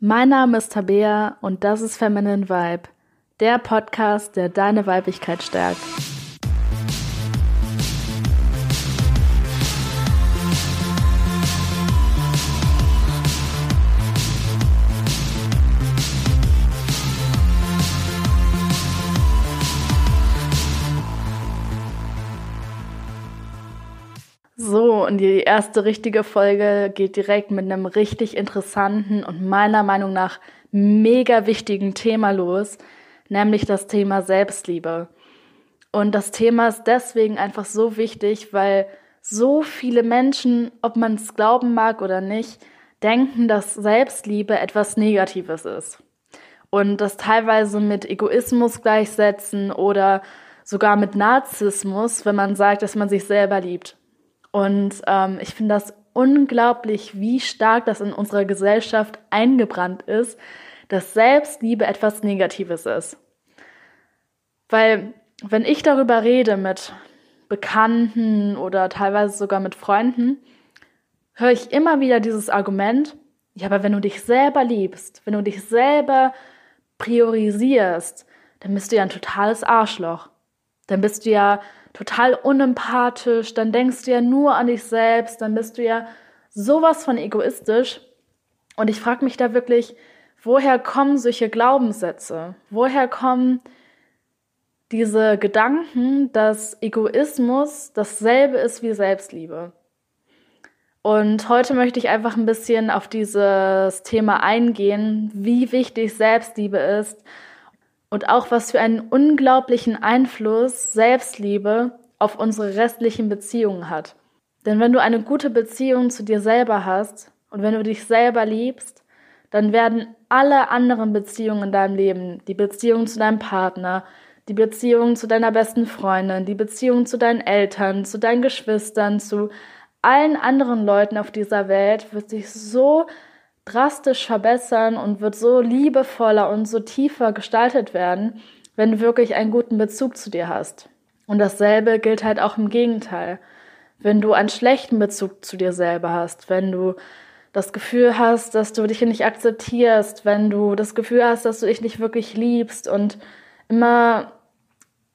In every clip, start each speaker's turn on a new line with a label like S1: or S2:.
S1: Mein Name ist Tabea und das ist Feminine Vibe, der Podcast, der deine Weiblichkeit stärkt. Und die erste richtige Folge geht direkt mit einem richtig interessanten und meiner Meinung nach mega wichtigen Thema los, nämlich das Thema Selbstliebe. Und das Thema ist deswegen einfach so wichtig, weil so viele Menschen, ob man es glauben mag oder nicht, denken, dass Selbstliebe etwas Negatives ist. Und das teilweise mit Egoismus gleichsetzen oder sogar mit Narzissmus, wenn man sagt, dass man sich selber liebt. Und ähm, ich finde das unglaublich, wie stark das in unserer Gesellschaft eingebrannt ist, dass Selbstliebe etwas Negatives ist. Weil wenn ich darüber rede mit Bekannten oder teilweise sogar mit Freunden, höre ich immer wieder dieses Argument, ja, aber wenn du dich selber liebst, wenn du dich selber priorisierst, dann bist du ja ein totales Arschloch. Dann bist du ja total unempathisch, dann denkst du ja nur an dich selbst, dann bist du ja sowas von egoistisch. Und ich frage mich da wirklich, woher kommen solche Glaubenssätze? Woher kommen diese Gedanken, dass Egoismus dasselbe ist wie Selbstliebe? Und heute möchte ich einfach ein bisschen auf dieses Thema eingehen, wie wichtig Selbstliebe ist und auch was für einen unglaublichen Einfluss Selbstliebe auf unsere restlichen Beziehungen hat. Denn wenn du eine gute Beziehung zu dir selber hast und wenn du dich selber liebst, dann werden alle anderen Beziehungen in deinem Leben, die Beziehung zu deinem Partner, die Beziehung zu deiner besten Freundin, die Beziehung zu deinen Eltern, zu deinen Geschwistern, zu allen anderen Leuten auf dieser Welt, wird sich so drastisch verbessern und wird so liebevoller und so tiefer gestaltet werden, wenn du wirklich einen guten Bezug zu dir hast. Und dasselbe gilt halt auch im Gegenteil. Wenn du einen schlechten Bezug zu dir selber hast, wenn du das Gefühl hast, dass du dich nicht akzeptierst, wenn du das Gefühl hast, dass du dich nicht wirklich liebst und immer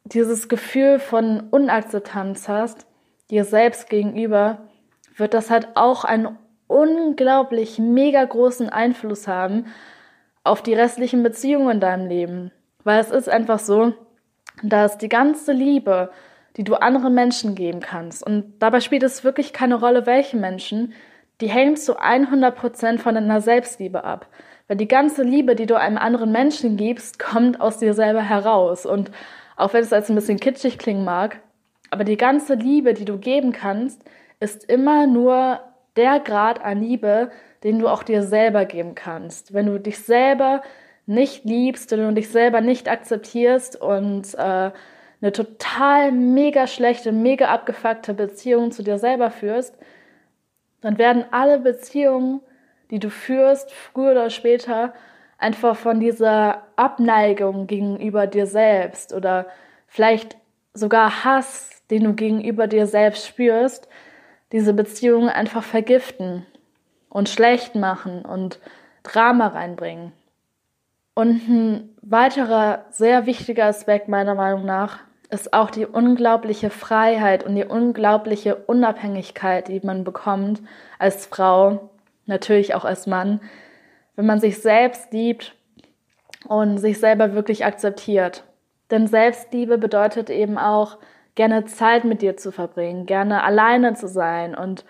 S1: dieses Gefühl von Unakzeptanz hast, dir selbst gegenüber, wird das halt auch einen unglaublich mega großen Einfluss haben auf die restlichen Beziehungen in deinem Leben. Weil es ist einfach so, dass die ganze Liebe, die du anderen Menschen geben kannst, und dabei spielt es wirklich keine Rolle, welche Menschen, die hängen zu 100% von deiner Selbstliebe ab. Weil die ganze Liebe, die du einem anderen Menschen gibst, kommt aus dir selber heraus. Und auch wenn es als ein bisschen kitschig klingen mag, aber die ganze Liebe, die du geben kannst, ist immer nur der Grad an Liebe, den du auch dir selber geben kannst. Wenn du dich selber nicht liebst, wenn du dich selber nicht akzeptierst und äh, eine total mega schlechte, mega abgefuckte Beziehung zu dir selber führst, dann werden alle Beziehungen, die du führst, früher oder später, einfach von dieser Abneigung gegenüber dir selbst oder vielleicht sogar Hass, den du gegenüber dir selbst spürst, diese Beziehungen einfach vergiften und schlecht machen und Drama reinbringen. Und ein weiterer sehr wichtiger Aspekt meiner Meinung nach ist auch die unglaubliche Freiheit und die unglaubliche Unabhängigkeit, die man bekommt als Frau, natürlich auch als Mann, wenn man sich selbst liebt und sich selber wirklich akzeptiert. Denn Selbstliebe bedeutet eben auch, gerne Zeit mit dir zu verbringen, gerne alleine zu sein. Und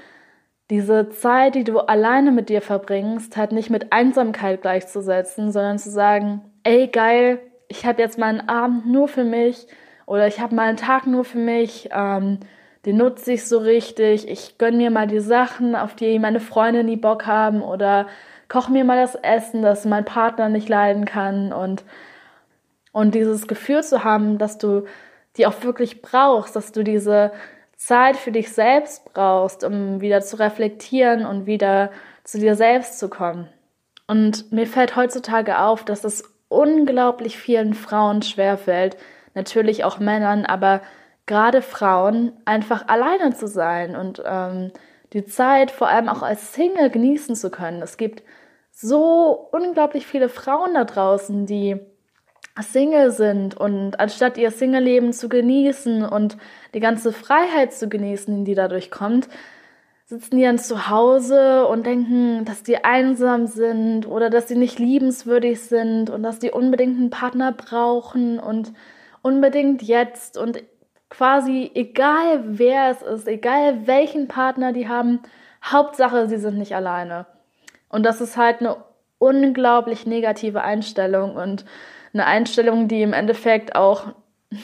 S1: diese Zeit, die du alleine mit dir verbringst, halt nicht mit Einsamkeit gleichzusetzen, sondern zu sagen, ey geil, ich habe jetzt meinen Abend nur für mich oder ich habe meinen Tag nur für mich, ähm, den nutze ich so richtig, ich gönn mir mal die Sachen, auf die meine Freunde nie Bock haben oder koche mir mal das Essen, das mein Partner nicht leiden kann. Und und dieses Gefühl zu haben, dass du die auch wirklich brauchst, dass du diese Zeit für dich selbst brauchst, um wieder zu reflektieren und wieder zu dir selbst zu kommen. Und mir fällt heutzutage auf, dass es unglaublich vielen Frauen schwerfällt, natürlich auch Männern, aber gerade Frauen, einfach alleine zu sein und ähm, die Zeit vor allem auch als Single genießen zu können. Es gibt so unglaublich viele Frauen da draußen, die Single sind und anstatt ihr Single-Leben zu genießen und die ganze Freiheit zu genießen, die dadurch kommt, sitzen die dann zu Hause und denken, dass die einsam sind oder dass sie nicht liebenswürdig sind und dass die unbedingt einen Partner brauchen und unbedingt jetzt und quasi egal wer es ist, egal welchen Partner die haben, Hauptsache, sie sind nicht alleine. Und das ist halt eine unglaublich negative Einstellung und eine Einstellung, die im Endeffekt auch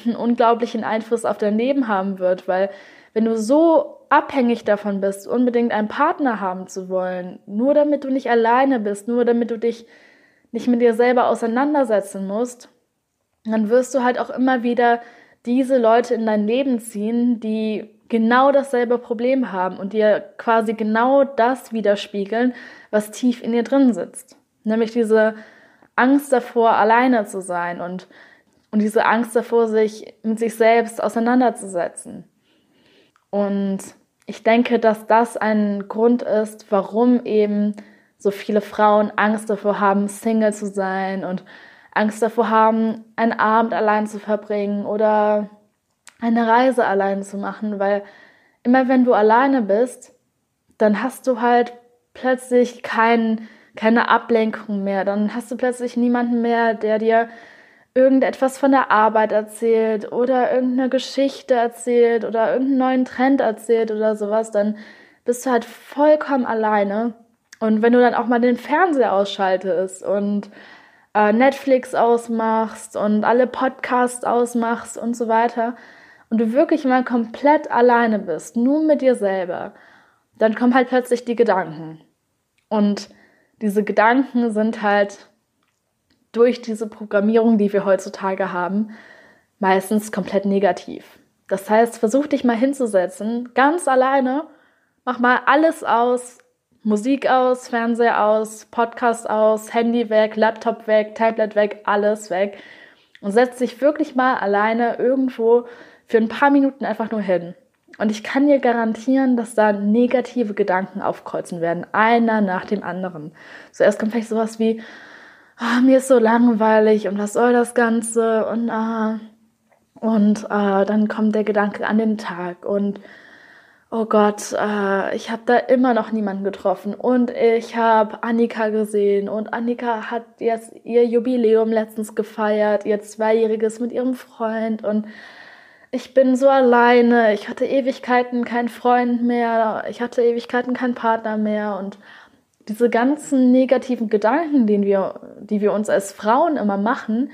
S1: einen unglaublichen Einfluss auf dein Leben haben wird, weil wenn du so abhängig davon bist, unbedingt einen Partner haben zu wollen, nur damit du nicht alleine bist, nur damit du dich nicht mit dir selber auseinandersetzen musst, dann wirst du halt auch immer wieder diese Leute in dein Leben ziehen, die genau dasselbe Problem haben und dir quasi genau das widerspiegeln, was tief in dir drin sitzt. Nämlich diese Angst davor, alleine zu sein und, und diese Angst davor, sich mit sich selbst auseinanderzusetzen. Und ich denke, dass das ein Grund ist, warum eben so viele Frauen Angst davor haben, Single zu sein und Angst davor haben, einen Abend allein zu verbringen oder eine Reise allein zu machen, weil immer wenn du alleine bist, dann hast du halt plötzlich kein, keine Ablenkung mehr. Dann hast du plötzlich niemanden mehr, der dir irgendetwas von der Arbeit erzählt oder irgendeine Geschichte erzählt oder irgendeinen neuen Trend erzählt oder sowas. Dann bist du halt vollkommen alleine. Und wenn du dann auch mal den Fernseher ausschaltest und äh, Netflix ausmachst und alle Podcasts ausmachst und so weiter und du wirklich mal komplett alleine bist, nur mit dir selber, dann kommen halt plötzlich die Gedanken. Und diese Gedanken sind halt durch diese Programmierung, die wir heutzutage haben, meistens komplett negativ. Das heißt, versuch dich mal hinzusetzen, ganz alleine, mach mal alles aus, Musik aus, Fernseher aus, Podcast aus, Handy weg, Laptop weg, Tablet weg, alles weg. Und setz dich wirklich mal alleine irgendwo für ein paar Minuten einfach nur hin. Und ich kann dir garantieren, dass da negative Gedanken aufkreuzen werden, einer nach dem anderen. Zuerst kommt vielleicht sowas wie, oh, mir ist so langweilig und was soll das Ganze? Und, ah, und äh, dann kommt der Gedanke an den Tag und oh Gott, äh, ich habe da immer noch niemanden getroffen. Und ich habe Annika gesehen. Und Annika hat jetzt ihr Jubiläum letztens gefeiert, ihr zweijähriges mit ihrem Freund. Und ich bin so alleine, ich hatte Ewigkeiten keinen Freund mehr, ich hatte Ewigkeiten keinen Partner mehr und diese ganzen negativen Gedanken, die wir, die wir uns als Frauen immer machen,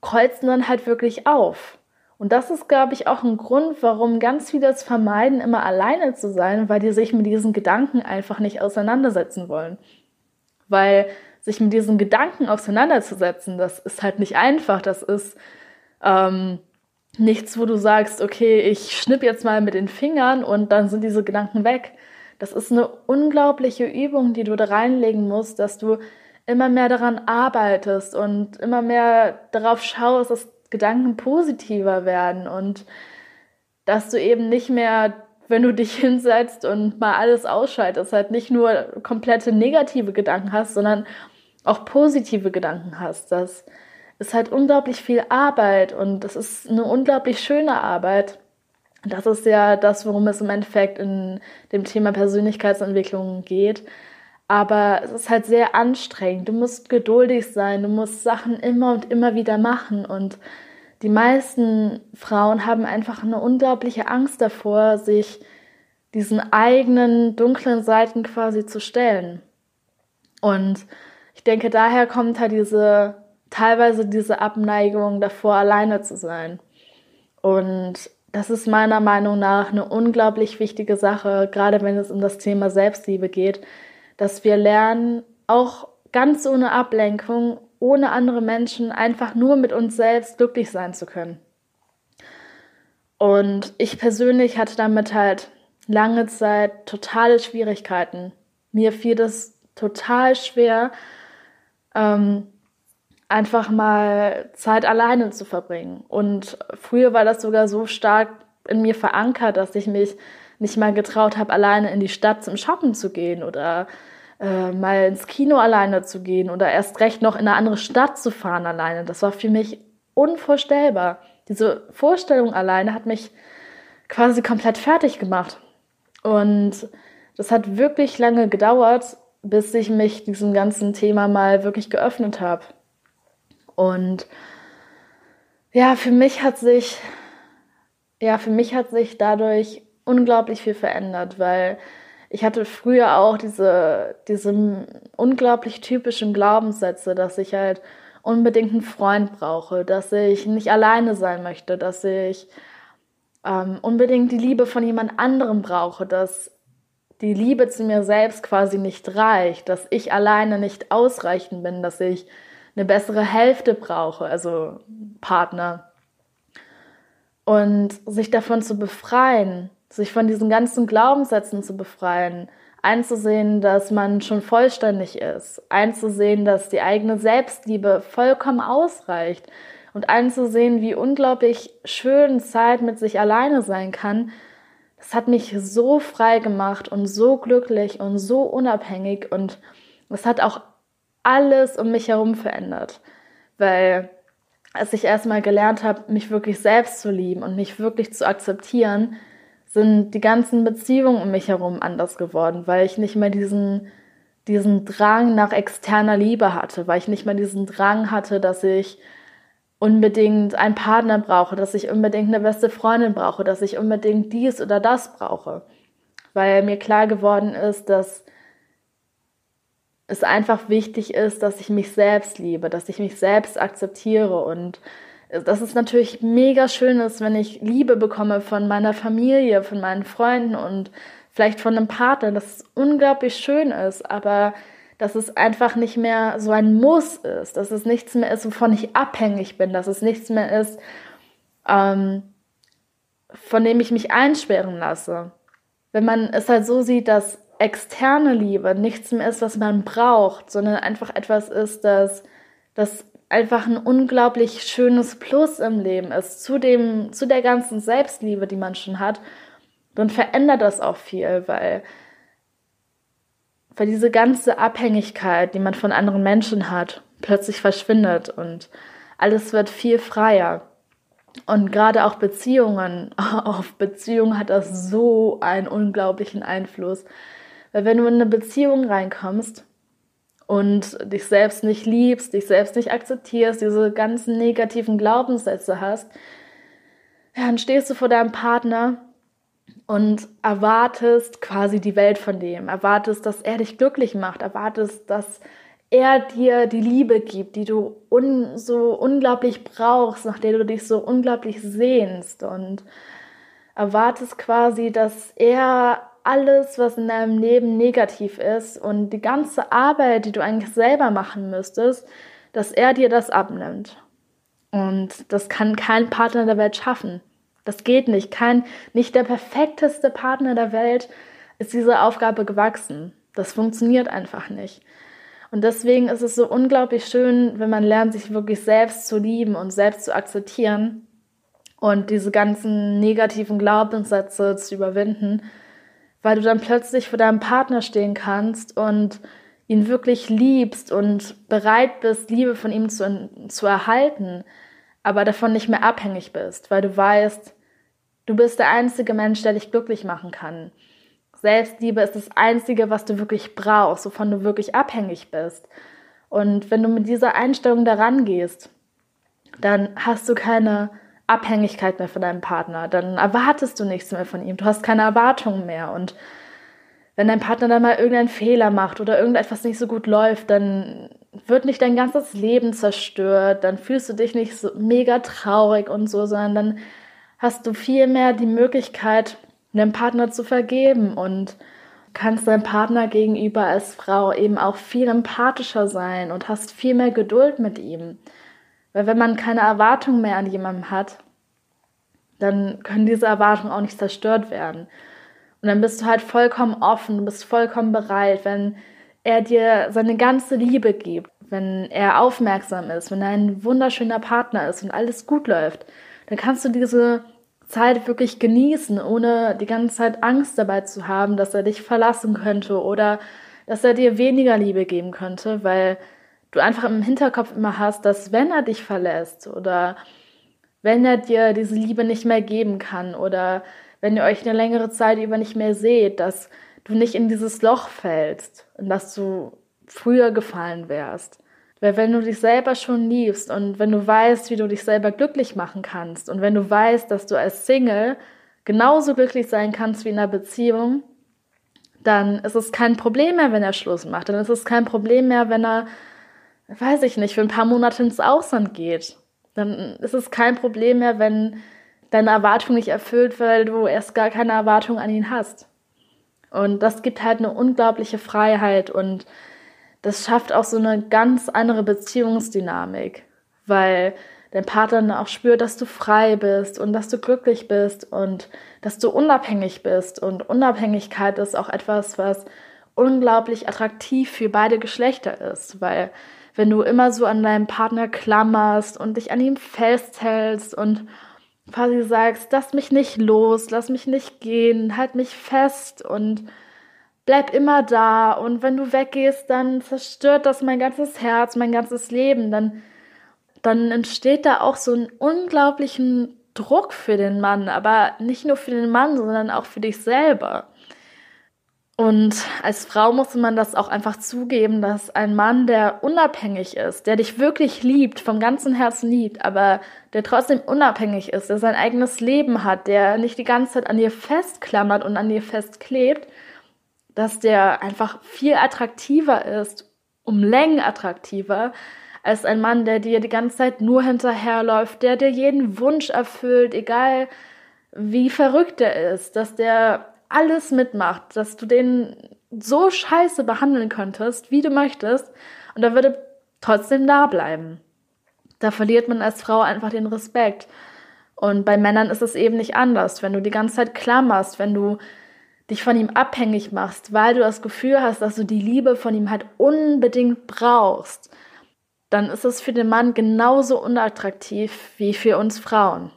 S1: kreuzen dann halt wirklich auf. Und das ist, glaube ich, auch ein Grund, warum ganz viele es vermeiden, immer alleine zu sein, weil die sich mit diesen Gedanken einfach nicht auseinandersetzen wollen. Weil sich mit diesen Gedanken auseinanderzusetzen, das ist halt nicht einfach. Das ist ähm, nichts, wo du sagst, okay, ich schnipp jetzt mal mit den Fingern und dann sind diese Gedanken weg. Das ist eine unglaubliche Übung, die du da reinlegen musst, dass du immer mehr daran arbeitest und immer mehr darauf schaust, dass Gedanken positiver werden und dass du eben nicht mehr, wenn du dich hinsetzt und mal alles ausschaltest, halt nicht nur komplette negative Gedanken hast, sondern auch positive Gedanken hast. Das ist halt unglaublich viel Arbeit und das ist eine unglaublich schöne Arbeit. Das ist ja das, worum es im Endeffekt in dem Thema Persönlichkeitsentwicklung geht. Aber es ist halt sehr anstrengend. Du musst geduldig sein, du musst Sachen immer und immer wieder machen. Und die meisten Frauen haben einfach eine unglaubliche Angst davor, sich diesen eigenen dunklen Seiten quasi zu stellen. Und ich denke, daher kommt halt diese, teilweise diese Abneigung davor, alleine zu sein. Und das ist meiner Meinung nach eine unglaublich wichtige Sache, gerade wenn es um das Thema Selbstliebe geht, dass wir lernen, auch ganz ohne Ablenkung, ohne andere Menschen, einfach nur mit uns selbst glücklich sein zu können. Und ich persönlich hatte damit halt lange Zeit totale Schwierigkeiten. Mir fiel das total schwer, ähm, einfach mal Zeit alleine zu verbringen. Und früher war das sogar so stark in mir verankert, dass ich mich nicht mal getraut habe, alleine in die Stadt zum Shoppen zu gehen oder äh, mal ins Kino alleine zu gehen oder erst recht noch in eine andere Stadt zu fahren alleine. Das war für mich unvorstellbar. Diese Vorstellung alleine hat mich quasi komplett fertig gemacht. Und das hat wirklich lange gedauert, bis ich mich diesem ganzen Thema mal wirklich geöffnet habe. Und ja, für mich hat sich, ja, für mich hat sich dadurch unglaublich viel verändert, weil ich hatte früher auch diese, diese unglaublich typischen Glaubenssätze, dass ich halt unbedingt einen Freund brauche, dass ich nicht alleine sein möchte, dass ich ähm, unbedingt die Liebe von jemand anderem brauche, dass die Liebe zu mir selbst quasi nicht reicht, dass ich alleine nicht ausreichend bin, dass ich eine bessere Hälfte brauche, also Partner. Und sich davon zu befreien, sich von diesen ganzen Glaubenssätzen zu befreien, einzusehen, dass man schon vollständig ist, einzusehen, dass die eigene Selbstliebe vollkommen ausreicht und einzusehen, wie unglaublich schön Zeit mit sich alleine sein kann, das hat mich so frei gemacht und so glücklich und so unabhängig und es hat auch alles um mich herum verändert, weil als ich erstmal gelernt habe, mich wirklich selbst zu lieben und mich wirklich zu akzeptieren, sind die ganzen Beziehungen um mich herum anders geworden, weil ich nicht mehr diesen, diesen Drang nach externer Liebe hatte, weil ich nicht mehr diesen Drang hatte, dass ich unbedingt einen Partner brauche, dass ich unbedingt eine beste Freundin brauche, dass ich unbedingt dies oder das brauche. Weil mir klar geworden ist, dass es einfach wichtig ist, dass ich mich selbst liebe, dass ich mich selbst akzeptiere und dass es natürlich mega schön ist, wenn ich Liebe bekomme von meiner Familie, von meinen Freunden und vielleicht von einem Partner, dass es unglaublich schön ist, aber dass es einfach nicht mehr so ein Muss ist, dass es nichts mehr ist, wovon ich abhängig bin, dass es nichts mehr ist, ähm, von dem ich mich einsperren lasse. Wenn man es halt so sieht, dass externe Liebe nichts mehr ist, was man braucht, sondern einfach etwas ist, das, das einfach ein unglaublich schönes Plus im Leben ist, zu, dem, zu der ganzen Selbstliebe, die man schon hat, dann verändert das auch viel, weil weil diese ganze Abhängigkeit, die man von anderen Menschen hat, plötzlich verschwindet und alles wird viel freier. Und gerade auch Beziehungen, auf Beziehungen hat das so einen unglaublichen Einfluss. Weil wenn du in eine Beziehung reinkommst und dich selbst nicht liebst, dich selbst nicht akzeptierst, diese ganzen negativen Glaubenssätze hast, dann stehst du vor deinem Partner und erwartest quasi die Welt von dem, erwartest, dass er dich glücklich macht, erwartest, dass er dir die Liebe gibt, die du un so unglaublich brauchst, nach der du dich so unglaublich sehnst. Und erwartest quasi, dass er alles, was in deinem Leben negativ ist und die ganze Arbeit, die du eigentlich selber machen müsstest, dass er dir das abnimmt. Und das kann kein Partner der Welt schaffen. Das geht nicht. Kein, nicht der perfekteste Partner der Welt ist diese Aufgabe gewachsen. Das funktioniert einfach nicht. Und deswegen ist es so unglaublich schön, wenn man lernt, sich wirklich selbst zu lieben und selbst zu akzeptieren und diese ganzen negativen Glaubenssätze zu überwinden, weil du dann plötzlich vor deinem Partner stehen kannst und ihn wirklich liebst und bereit bist, Liebe von ihm zu, zu erhalten, aber davon nicht mehr abhängig bist, weil du weißt, Du bist der einzige Mensch, der dich glücklich machen kann. Selbstliebe ist das Einzige, was du wirklich brauchst, wovon du wirklich abhängig bist. Und wenn du mit dieser Einstellung daran gehst, dann hast du keine Abhängigkeit mehr von deinem Partner. Dann erwartest du nichts mehr von ihm. Du hast keine Erwartungen mehr. Und wenn dein Partner dann mal irgendeinen Fehler macht oder irgendetwas nicht so gut läuft, dann wird nicht dein ganzes Leben zerstört. Dann fühlst du dich nicht so mega traurig und so, sondern dann hast du viel mehr die Möglichkeit, einem Partner zu vergeben und kannst deinem Partner gegenüber als Frau eben auch viel empathischer sein und hast viel mehr Geduld mit ihm. Weil wenn man keine Erwartung mehr an jemandem hat, dann können diese Erwartungen auch nicht zerstört werden. Und dann bist du halt vollkommen offen, du bist vollkommen bereit, wenn er dir seine ganze Liebe gibt, wenn er aufmerksam ist, wenn er ein wunderschöner Partner ist und alles gut läuft, dann kannst du diese Zeit wirklich genießen, ohne die ganze Zeit Angst dabei zu haben, dass er dich verlassen könnte oder dass er dir weniger Liebe geben könnte, weil du einfach im Hinterkopf immer hast, dass wenn er dich verlässt oder wenn er dir diese Liebe nicht mehr geben kann oder wenn ihr euch eine längere Zeit über nicht mehr seht, dass du nicht in dieses Loch fällst und dass du früher gefallen wärst. Weil wenn du dich selber schon liebst und wenn du weißt, wie du dich selber glücklich machen kannst und wenn du weißt, dass du als Single genauso glücklich sein kannst wie in einer Beziehung, dann ist es kein Problem mehr, wenn er Schluss macht. Dann ist es kein Problem mehr, wenn er, weiß ich nicht, für ein paar Monate ins Ausland geht. Dann ist es kein Problem mehr, wenn deine Erwartung nicht erfüllt, weil du erst gar keine Erwartung an ihn hast. Und das gibt halt eine unglaubliche Freiheit und das schafft auch so eine ganz andere Beziehungsdynamik, weil dein Partner auch spürt, dass du frei bist und dass du glücklich bist und dass du unabhängig bist. Und Unabhängigkeit ist auch etwas, was unglaublich attraktiv für beide Geschlechter ist, weil wenn du immer so an deinem Partner klammerst und dich an ihm festhältst und quasi sagst, lass mich nicht los, lass mich nicht gehen, halt mich fest und bleib immer da und wenn du weggehst, dann zerstört das mein ganzes Herz, mein ganzes Leben, dann, dann entsteht da auch so einen unglaublichen Druck für den Mann, aber nicht nur für den Mann, sondern auch für dich selber. Und als Frau muss man das auch einfach zugeben, dass ein Mann, der unabhängig ist, der dich wirklich liebt, vom ganzen Herzen liebt, aber der trotzdem unabhängig ist, der sein eigenes Leben hat, der nicht die ganze Zeit an dir festklammert und an dir festklebt, dass der einfach viel attraktiver ist, um Längen attraktiver, als ein Mann, der dir die ganze Zeit nur hinterherläuft, der dir jeden Wunsch erfüllt, egal wie verrückt er ist, dass der alles mitmacht, dass du den so scheiße behandeln könntest, wie du möchtest, und er würde trotzdem da bleiben. Da verliert man als Frau einfach den Respekt. Und bei Männern ist es eben nicht anders. Wenn du die ganze Zeit klammerst, wenn du dich von ihm abhängig machst, weil du das Gefühl hast, dass du die Liebe von ihm halt unbedingt brauchst, dann ist es für den Mann genauso unattraktiv wie für uns Frauen.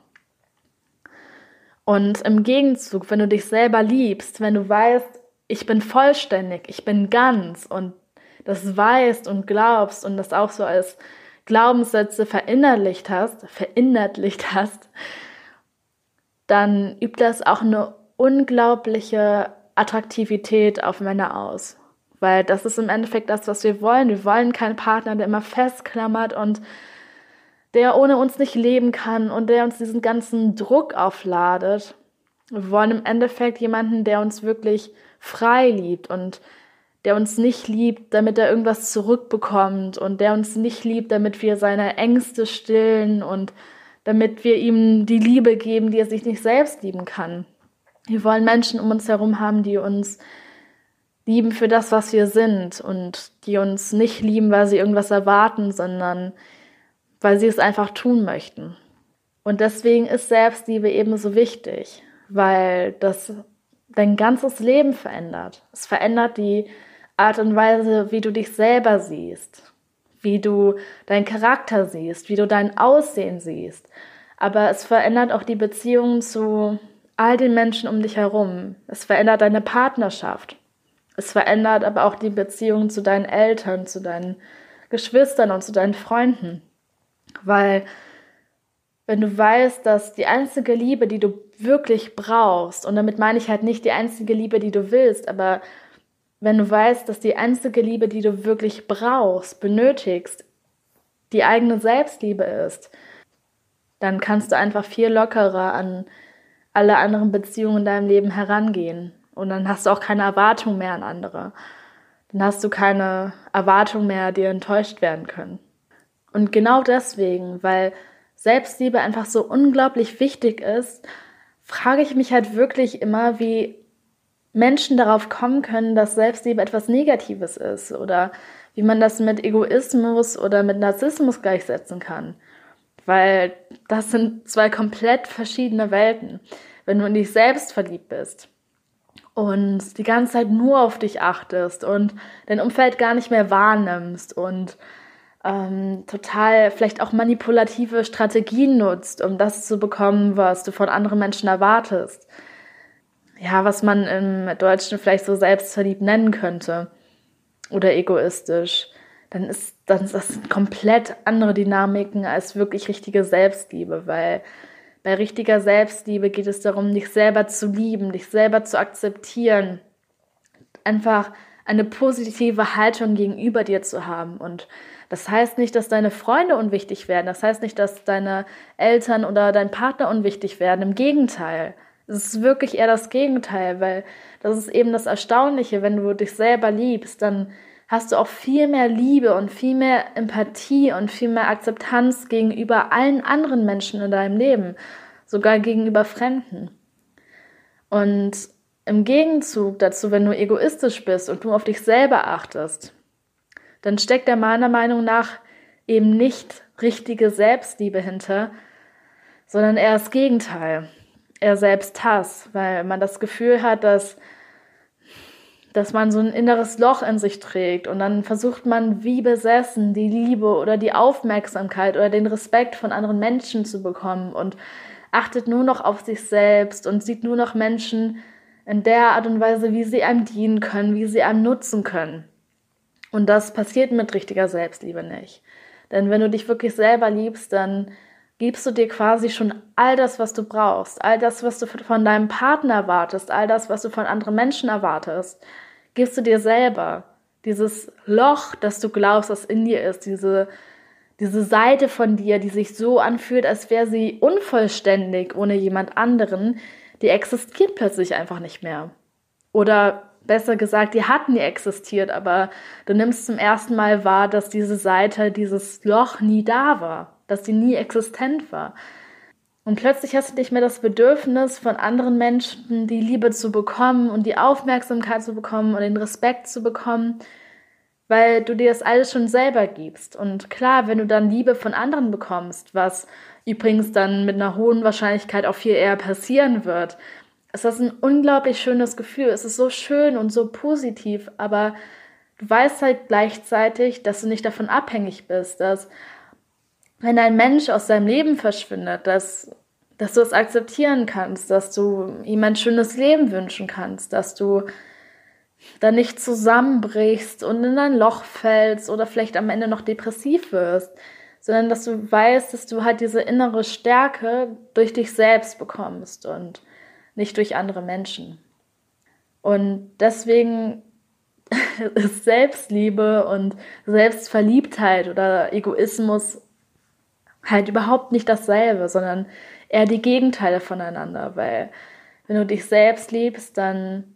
S1: Und im Gegenzug, wenn du dich selber liebst, wenn du weißt, ich bin vollständig, ich bin ganz und das weißt und glaubst und das auch so als Glaubenssätze verinnerlicht hast, verinnerlicht hast, dann übt das auch eine unglaubliche Attraktivität auf Männer aus. Weil das ist im Endeffekt das, was wir wollen. Wir wollen keinen Partner, der immer festklammert und der ohne uns nicht leben kann und der uns diesen ganzen Druck aufladet. Wir wollen im Endeffekt jemanden, der uns wirklich frei liebt und der uns nicht liebt, damit er irgendwas zurückbekommt und der uns nicht liebt, damit wir seine Ängste stillen und damit wir ihm die Liebe geben, die er sich nicht selbst lieben kann. Wir wollen Menschen um uns herum haben, die uns lieben für das, was wir sind und die uns nicht lieben, weil sie irgendwas erwarten, sondern weil sie es einfach tun möchten. Und deswegen ist Selbstliebe ebenso wichtig, weil das dein ganzes Leben verändert. Es verändert die Art und Weise, wie du dich selber siehst, wie du deinen Charakter siehst, wie du dein Aussehen siehst. Aber es verändert auch die Beziehung zu all den Menschen um dich herum. Es verändert deine Partnerschaft. Es verändert aber auch die Beziehung zu deinen Eltern, zu deinen Geschwistern und zu deinen Freunden. Weil wenn du weißt, dass die einzige Liebe, die du wirklich brauchst, und damit meine ich halt nicht die einzige Liebe, die du willst, aber wenn du weißt, dass die einzige Liebe, die du wirklich brauchst, benötigst, die eigene Selbstliebe ist, dann kannst du einfach viel lockerer an alle anderen Beziehungen in deinem Leben herangehen. Und dann hast du auch keine Erwartung mehr an andere. Dann hast du keine Erwartung mehr, die enttäuscht werden können. Und genau deswegen, weil Selbstliebe einfach so unglaublich wichtig ist, frage ich mich halt wirklich immer, wie Menschen darauf kommen können, dass Selbstliebe etwas Negatives ist oder wie man das mit Egoismus oder mit Narzissmus gleichsetzen kann. Weil das sind zwei komplett verschiedene Welten. Wenn du in dich selbst verliebt bist und die ganze Zeit nur auf dich achtest und dein Umfeld gar nicht mehr wahrnimmst und ähm, total vielleicht auch manipulative Strategien nutzt, um das zu bekommen, was du von anderen Menschen erwartest. Ja, was man im Deutschen vielleicht so selbstverliebt nennen könnte. oder egoistisch, dann ist, dann ist das komplett andere Dynamiken als wirklich richtige Selbstliebe, weil bei richtiger Selbstliebe geht es darum, dich selber zu lieben, dich selber zu akzeptieren, einfach eine positive Haltung gegenüber dir zu haben. Und das heißt nicht, dass deine Freunde unwichtig werden. Das heißt nicht, dass deine Eltern oder dein Partner unwichtig werden. Im Gegenteil. Es ist wirklich eher das Gegenteil, weil das ist eben das Erstaunliche, wenn du dich selber liebst, dann hast du auch viel mehr Liebe und viel mehr Empathie und viel mehr Akzeptanz gegenüber allen anderen Menschen in deinem Leben, sogar gegenüber Fremden. Und im Gegenzug dazu, wenn du egoistisch bist und du auf dich selber achtest, dann steckt da meiner Meinung nach eben nicht richtige Selbstliebe hinter, sondern eher das Gegenteil. Eher Selbsthass, weil man das Gefühl hat, dass dass man so ein inneres Loch in sich trägt und dann versucht man wie besessen die Liebe oder die Aufmerksamkeit oder den Respekt von anderen Menschen zu bekommen und achtet nur noch auf sich selbst und sieht nur noch Menschen in der Art und Weise, wie sie einem dienen können, wie sie einem nutzen können. Und das passiert mit richtiger Selbstliebe nicht. Denn wenn du dich wirklich selber liebst, dann gibst du dir quasi schon all das, was du brauchst, all das, was du von deinem Partner erwartest, all das, was du von anderen Menschen erwartest, gibst du dir selber. Dieses Loch, das du glaubst, das in dir ist, diese, diese Seite von dir, die sich so anfühlt, als wäre sie unvollständig ohne jemand anderen, die existiert plötzlich einfach nicht mehr. Oder besser gesagt, die hat nie existiert, aber du nimmst zum ersten Mal wahr, dass diese Seite, dieses Loch nie da war dass sie nie existent war. Und plötzlich hast du nicht mehr das Bedürfnis, von anderen Menschen die Liebe zu bekommen und die Aufmerksamkeit zu bekommen und den Respekt zu bekommen, weil du dir das alles schon selber gibst. Und klar, wenn du dann Liebe von anderen bekommst, was übrigens dann mit einer hohen Wahrscheinlichkeit auch viel eher passieren wird, ist das ein unglaublich schönes Gefühl. Es ist so schön und so positiv, aber du weißt halt gleichzeitig, dass du nicht davon abhängig bist, dass wenn ein Mensch aus seinem Leben verschwindet, dass, dass du es akzeptieren kannst, dass du ihm ein schönes Leben wünschen kannst, dass du da nicht zusammenbrichst und in ein Loch fällst oder vielleicht am Ende noch depressiv wirst, sondern dass du weißt, dass du halt diese innere Stärke durch dich selbst bekommst und nicht durch andere Menschen. Und deswegen ist Selbstliebe und Selbstverliebtheit oder Egoismus halt überhaupt nicht dasselbe, sondern eher die Gegenteile voneinander, weil wenn du dich selbst liebst, dann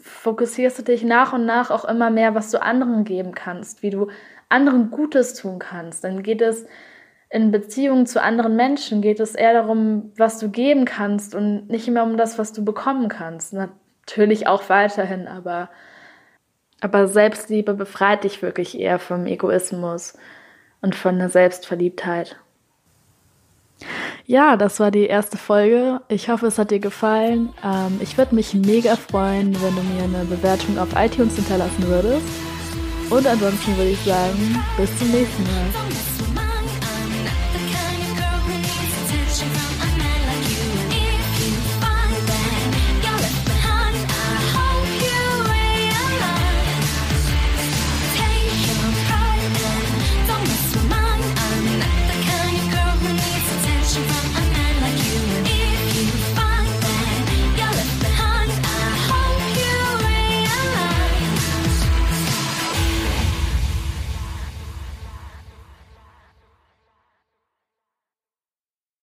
S1: fokussierst du dich nach und nach auch immer mehr, was du anderen geben kannst, wie du anderen Gutes tun kannst. Dann geht es in Beziehungen zu anderen Menschen, geht es eher darum, was du geben kannst und nicht mehr um das, was du bekommen kannst. Natürlich auch weiterhin, aber, aber Selbstliebe befreit dich wirklich eher vom Egoismus und von der Selbstverliebtheit. Ja, das war die erste Folge. Ich hoffe, es hat dir gefallen. Ähm, ich würde mich mega freuen, wenn du mir eine Bewertung auf iTunes hinterlassen würdest. Und ansonsten würde ich sagen, bis zum nächsten Mal.